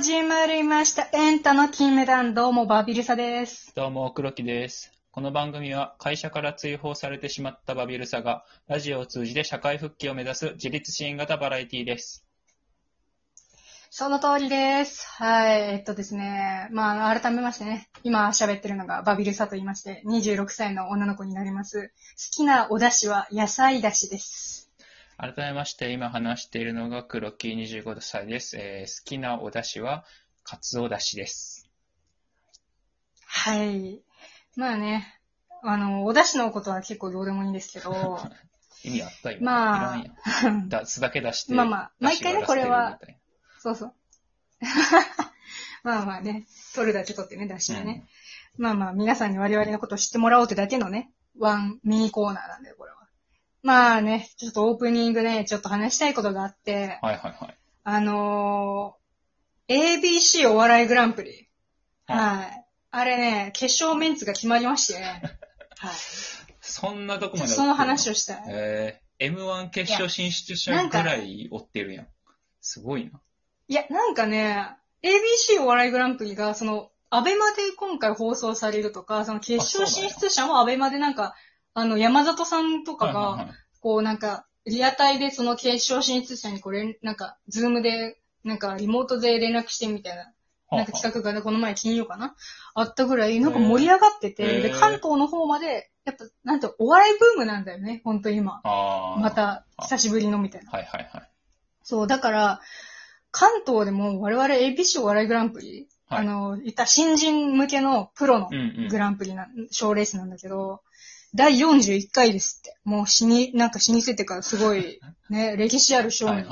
始まりました。エンタの金メダル。どうも、バビルサです。どうも、黒木です。この番組は会社から追放されてしまったバビルサが、ラジオを通じて社会復帰を目指す自立支援型バラエティです。その通りです。はい。えっとですね。まあ、改めましてね。今喋ってるのがバビルサと言いまして、26歳の女の子になります。好きなお出汁は野菜出汁です。改めまして、今話しているのが黒木25歳です。えー好きなお出汁は、カツオ出汁です。はい。まあね。あの、お出汁のことは結構どうでもいいんですけど、意味あった今。まあ。出す だけ出して。まあまあ毎回ねこれはそうそう。まあまあね。取るだけ取ってね、出汁なでね。まあまあ、皆さんに我々のことを知ってもらおうってだけのね、ワンミニコーナーなんだよ、これは。まあね、ちょっとオープニングね、ちょっと話したいことがあって、はいはいはい。あのー、ABC お笑いグランプリ。はい。あれね、決勝メンツが決まりましてね。はい。そんなとこまでその話を。をしたい。えー、M1 決勝進出者ぐらい追ってるやん。すごいな。いや、なんかね、ABC お笑いグランプリが、その、アベマで今回放送されるとか、その決勝進出者もアベマでなんか、あの、山里さんとかが、はいはいはいこうなんか、リアタイでその決勝進出者にこれ、なんか、ズームで、なんか、リモートで連絡してみたいな、なんか企画がね、この前金曜かな？あったぐらい、なんか盛り上がってて、で、関東の方まで、やっぱ、なんて、お笑いブームなんだよね、ほんと今。また、久しぶりのみたいな。はいはいはい。そう、だから、関東でも我々 ABC お笑いグランプリ、はいあの、言った新人向けのプロの。グランプリな、賞レースなんだけど、第41回ですって。もう死に、なんか老舗っていうか、すごい、ね、歴史ある賞に。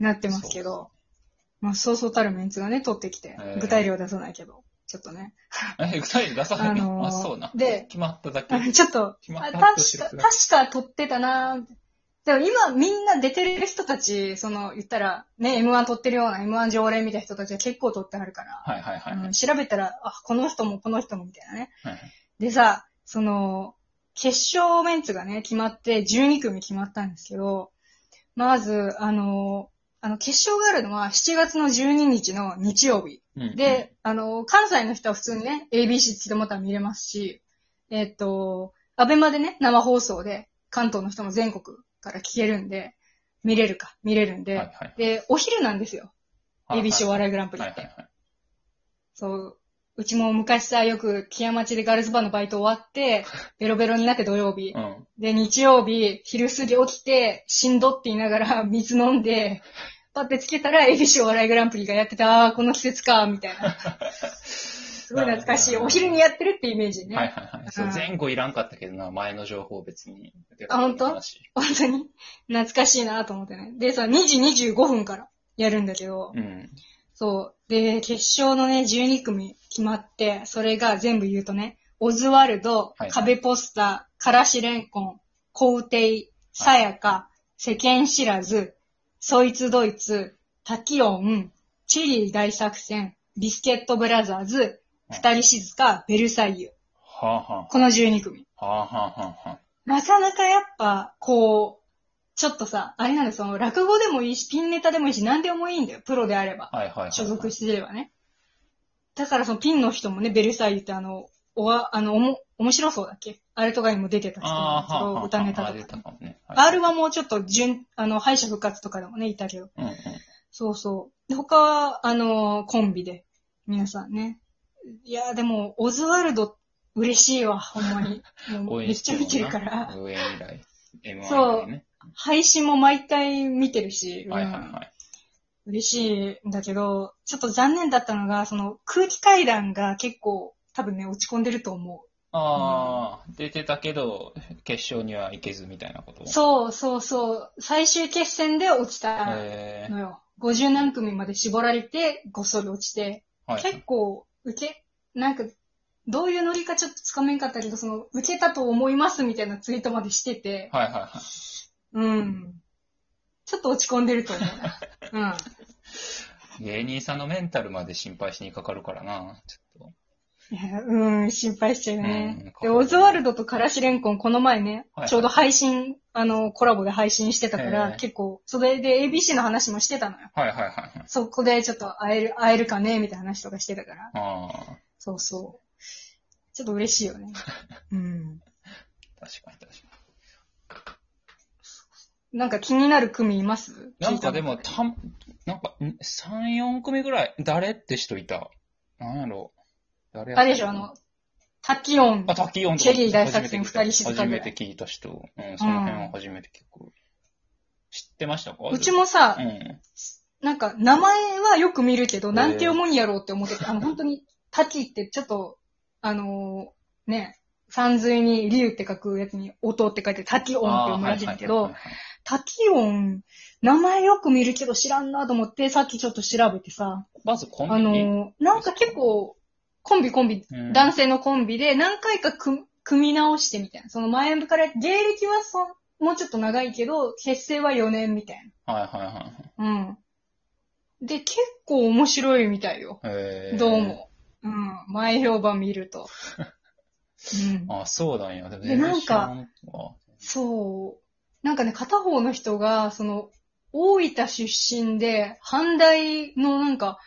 なってますけど、まあ、そうそうたるメンツがね、取ってきて具体例は出さないけど、ちょっとね。え、具体出さない？あのーあ、そうな。で決まっただけ。あのちょっと、決まったあ確か、確か取ってたなぁでも今みんな出てる人たち、その、言ったら、ね、M1 取ってるような M1 常連みたいな人たちは結構取ってあるから、はいはいはい。うん調べたら、あ、この人もこの人もみたいなね。はいでさ、その、決勝メンツがね、決まって12組決まったんですけど、まず、あの、あの、決勝があるのは7月の12日の日曜日。うんうんで、あの、関西の人は普通にね、ABC つきでまた見れますし、えっと、アベマでね、生放送で、関東の人も全国から聞けるんで、見れるか、見れるんで、はいはいで、お昼なんですよ。ABC お笑いグランプリって。そう。うちも昔さ、よく、木屋町でガールズバーのバイト終わって、ベロベロになって土曜日。うん。で、日曜日、昼過ぎ起きて、しんどって言いながら 水飲んで、パってつけたら、ABC お笑いグランプリがやってた、あーこの季節か、みたいな。すごい懐かしい。お昼にやってるってイメージね。はいはいはい。そうう、ん前後いらんかったけどな、前の情報別に。あ本当？話本当に？懐かしいなと思ってね。でさ、2時25分からやるんだけど、うん。そう。で、決勝のね、12組決まって、それが全部言うとね、オズワルド、はい壁ポスター、からしれんこん、皇帝、さやか、世間知らず、そいつドイツ、タキオン、チリ大作戦、ビスケットブラザーズ、二人静か、ベルサイユ。はあはこの12組。あ。はあはあはあはなかなかやっぱ、こう、ちょっとさ、あれなんだよ、その、落語でもいいし、ピンネタでもいいし、何でもいいんだよ、プロであれば。あ。はいはいはい。所属してればね。だからそのピンの人もね、ベルサイユってあの、おわ、あの、おも、面白そうだっけ？あれとかにも出てた人な。歌ネタとかかもね。R はもうちょっと順、あの、敗者復活とかでもね、いたけど。うんうん。そうそう。で、他は、あの、コンビで、皆さんね。いや、でも、オズワルド、嬉しいわ、ほんまに。もう応めっちゃ見てるかなら。上以来。M1 そう。配信も毎回見てるし、うんはいはいはい。嬉しいんだけど、ちょっと残念だったのが、その空気階段が結構多分ね、落ち込んでると思ああ、出てたけど、決勝には行けずみたいなこと？う。そうそうそう。最終決戦で落ちたえのよ。50何組まで絞られて、ごっそり落ちて、ー、はい。結構、受け、なんか、どういうノリかちょっとつかめんかったけど、その、受けたと思いますみたいなツイートまでしてて、はいはいはい。うん。ちょっと落ち込んでると思う。うん。芸人さんのメンタルまで心配しにかかるからな、ちょっと。いや、うん、心配しちゃうようんね。で、オズワルドとからしれんこん、この前ね、はいちょうど配信、あの、コラボで配信してたから、結構、それで ABC の話もしてたのよ。はいはいはいはい。そこでちょっと会える、会えるかねみたいな話とかしてたから。ああ、そうそう。ちょっと嬉しいよね。うん。確かに確かなんか気になる組います？に。なんかでも、たのた、なんか、ん？3、4組ぐらい、誰って人いた？なんやろ？誰やあれでしょ、あの、タキオン。あ、滝音とチェリー大作戦二人静かぐらい初めて聞いた人。うん、その辺は初めて結構。知ってましたか？うちもさう、ん。なんか名前はよく見るけど、なんて読むんやろうって思ってて、あの、本当に、タキってちょっと、あのーね、三髄に竜って書くやつに音って書いてタキオンって読むらしいんだけどあーはいはい、はいタキオン、名前よく見るけど知らんなと思って、さっきちょっと調べてさ、まずコンビあのなんか結構、コンビコンビ、うん男性のコンビで何回か組組み直してみたいな。その前から、芸歴はそもうちょっと長いけど、結成は4年みたいはいはいはいはい。な。うん。で、結構面白いみたいよ。へーどう。も。うん。前評判見ると。うん。あ、そうなんや。でもでなんかそう。なんかね、片方の人が、その、大分出身で、阪大のなんか、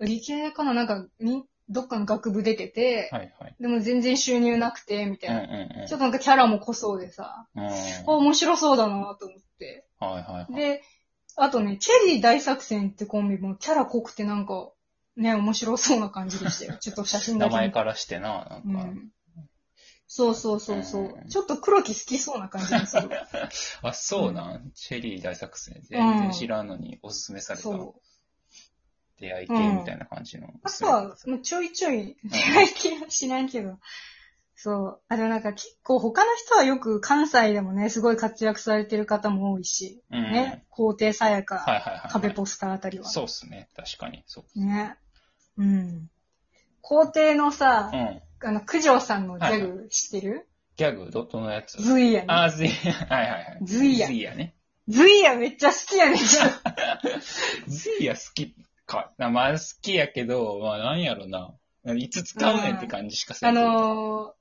理系かななんか、に、どっかの学部出てて、はいはい。でも全然収入なくて、みたうんいな。うんうん。ちょっとなんかキャラも濃そうでさ、うん。あ、面白そうだなと思って。はいはいはい。で、あとね、チェリー大作戦ってコンビもキャラ濃くてなんか、ね、面白そうな感じでしたよ。ちょっと写真だけ。名前からしてな、なんか。うん。そうそうそうそうう。んちょっと黒木好きそうな感じがする。あ、そうなん。チェリー大作戦。全然知らんのにおすすめされた。出会い系みたいな感じの。あとは、もうちょいちょい、最近は知らんけど。そう。あ、でもなんか結構他の人はよく関西でもね、すごい活躍されてる方も多いし、うんね、皇帝さやか、はいはいはい。壁ポスターあたりは。そうっすね。確かに。そう。ね。うん。皇帝のさう、ん。あの、九条さんのギャグ知ってる、ギャグ、ど、どのやつ？ズイヤね。あ、ズイヤ。はいはいはい。ズイヤズイヤね。ズイヤめっちゃ好きやねんけ ズイヤ好きか。なまあ好きやけど、まあなんやろな。いつ使うねんって感じしかど。あの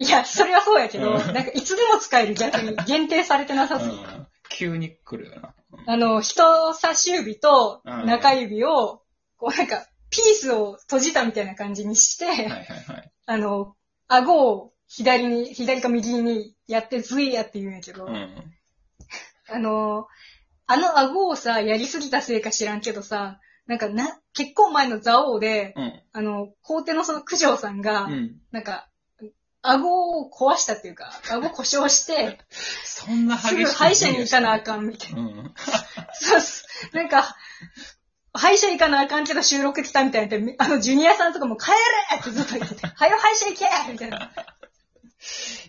ー、いや、それはそうやけど、うんなんかいつでも使える逆に 限定されてなさすぎて。うん。急に来るよな。あの、人差し指とうん中指を、こうなんか、ピースを閉じたみたいな感じにして、はいはいはい。あの、顎を左に、左か右にやってズイヤって言うんやけど、うん。あの、あの顎をさ、やりすぎたせいか知らんけどさ、なんかな、結構前の蔵王で、うん。あの、皇帝のその九条さんが、うん。なんか、顎を壊したっていうか、顎故障して、そんな激しすぐ歯医者に行かなあかんみたいな。うん。そうっす。なんか、歯医者行かなあかんけど収録来たみたいな。あの、ジュニアさんとかも帰れってずっと言ってて、はよ歯医者行けみたいな。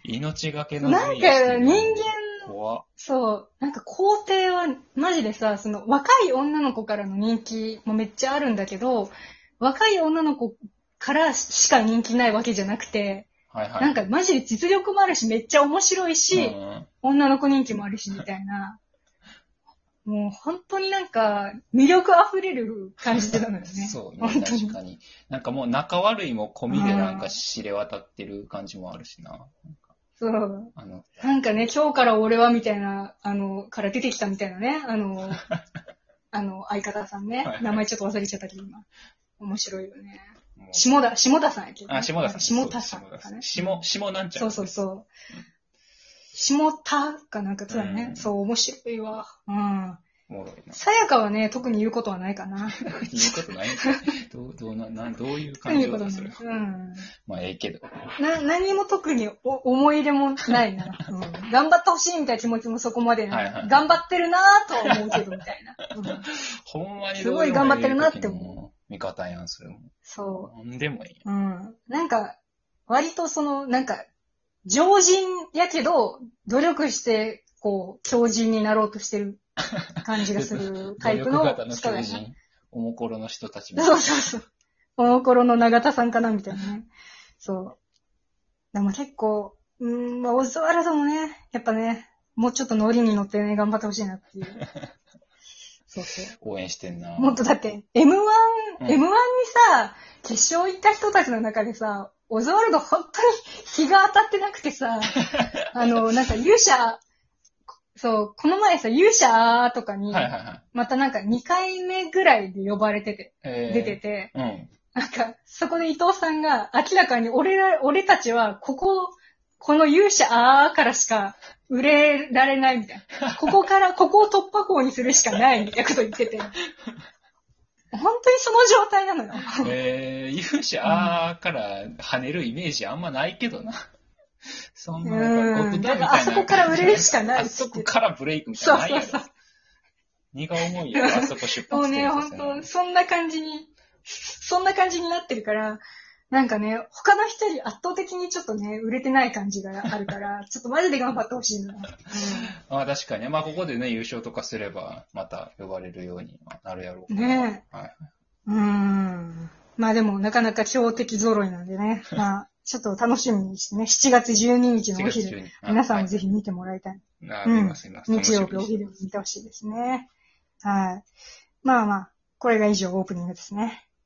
命がけのなんか人間そう、なんか皇帝はマジでさ、その若い女の子からの人気もめっちゃあるんだけど、若い女の子からしか人気ないわけじゃなくて、はいはい。なんかマジで実力もあるし、めっちゃ面白いし、うん女の子人気もあるし、みたいな。もう本当になんか魅力溢れる感じなのよね。そうね、本当に確かに。なんかもう仲悪いも込みでなんか知れ渡ってる感じもあるしな。そう。あの、なんかね、今日から俺はみたいな、あの、から出てきたみたいなね、あの、あの、相方さんねはいは。い名前ちょっと忘れちゃったけど今。面白いよね。下田、下田さんやけどね、あ、下田さん。下田さんね。下、下なんちゃそうそうそう。下田かなんかそうだね、うんそう、面白いわ。うん。おもろいな。さやかはね、特に言うことはないかな。言うことないんかどう、どうな、な、どういう特感に言うことはない。情だそれ。うん。まあ、ええけど。な、何も特にお思い入れもないな。うん。頑張ってほしいみたいな気持ちもそこまでない。はいはい頑張ってるなぁとは思うけど、みたいな。うんほんまにすごい頑張ってるなって思味方やん、それも。そなんでもいい。う。うん。なんか、割とその、なんか、常人やけど、努力して、こう、強人になろうとしてる 感じがするタイプの努力型の人だ人。おもころの人たちみたいそうな。そうそう。おの頃の永田さんかなみたいなね。そう。でも結構、うーん、まあ、オズワルドもね、やっぱね、もうちょっとノリに乗ってね、頑張ってほしいなっていう。そうそう。応援してんな。もっとだって、M1、うん M1 にさ、決勝行った人たちの中でさ、オズワルド本当に日が当たってなくてさ、あの、なんか勇者、そう、この前さ、勇者とかに。またなんか2回目ぐらいで呼ばれてて、えー出てて、うん。なんか、そこで伊藤さんが明らかに俺ら、俺たちは、ここ、この勇者あーからしか売れられないみたいな。ここから、ここを突破口にするしかないみたいなこと言ってて。本当にその状態なのよ。えー、勇者から跳ねるイメージあんまないけどな。そんな、なんか、あそこから売れるしかないあそこからブレイクみたいなのないやろ。そうそう荷が重いよ、あそこ出発もうね、本当そんな感じに、そんな感じになってるから、なんかね、他の人より圧倒的にちょっとね、売れてない感じがあるから、ちょっとマジで頑張ってほしいな。まあ確かにね。まあここでね、優勝とかすれば、また呼ばれるようになるやろう。ねえ。はい。うーん。まあでも、なかなか強敵揃いなんでね。まあ、ちょっと楽しみにしてね、7月12日のお4月中昼、に。皆さんもぜひ。ひ見てもらいたい。あうん。日曜日お昼に見てほしいですね。はい。まあまあ、これが以上オープニングですね。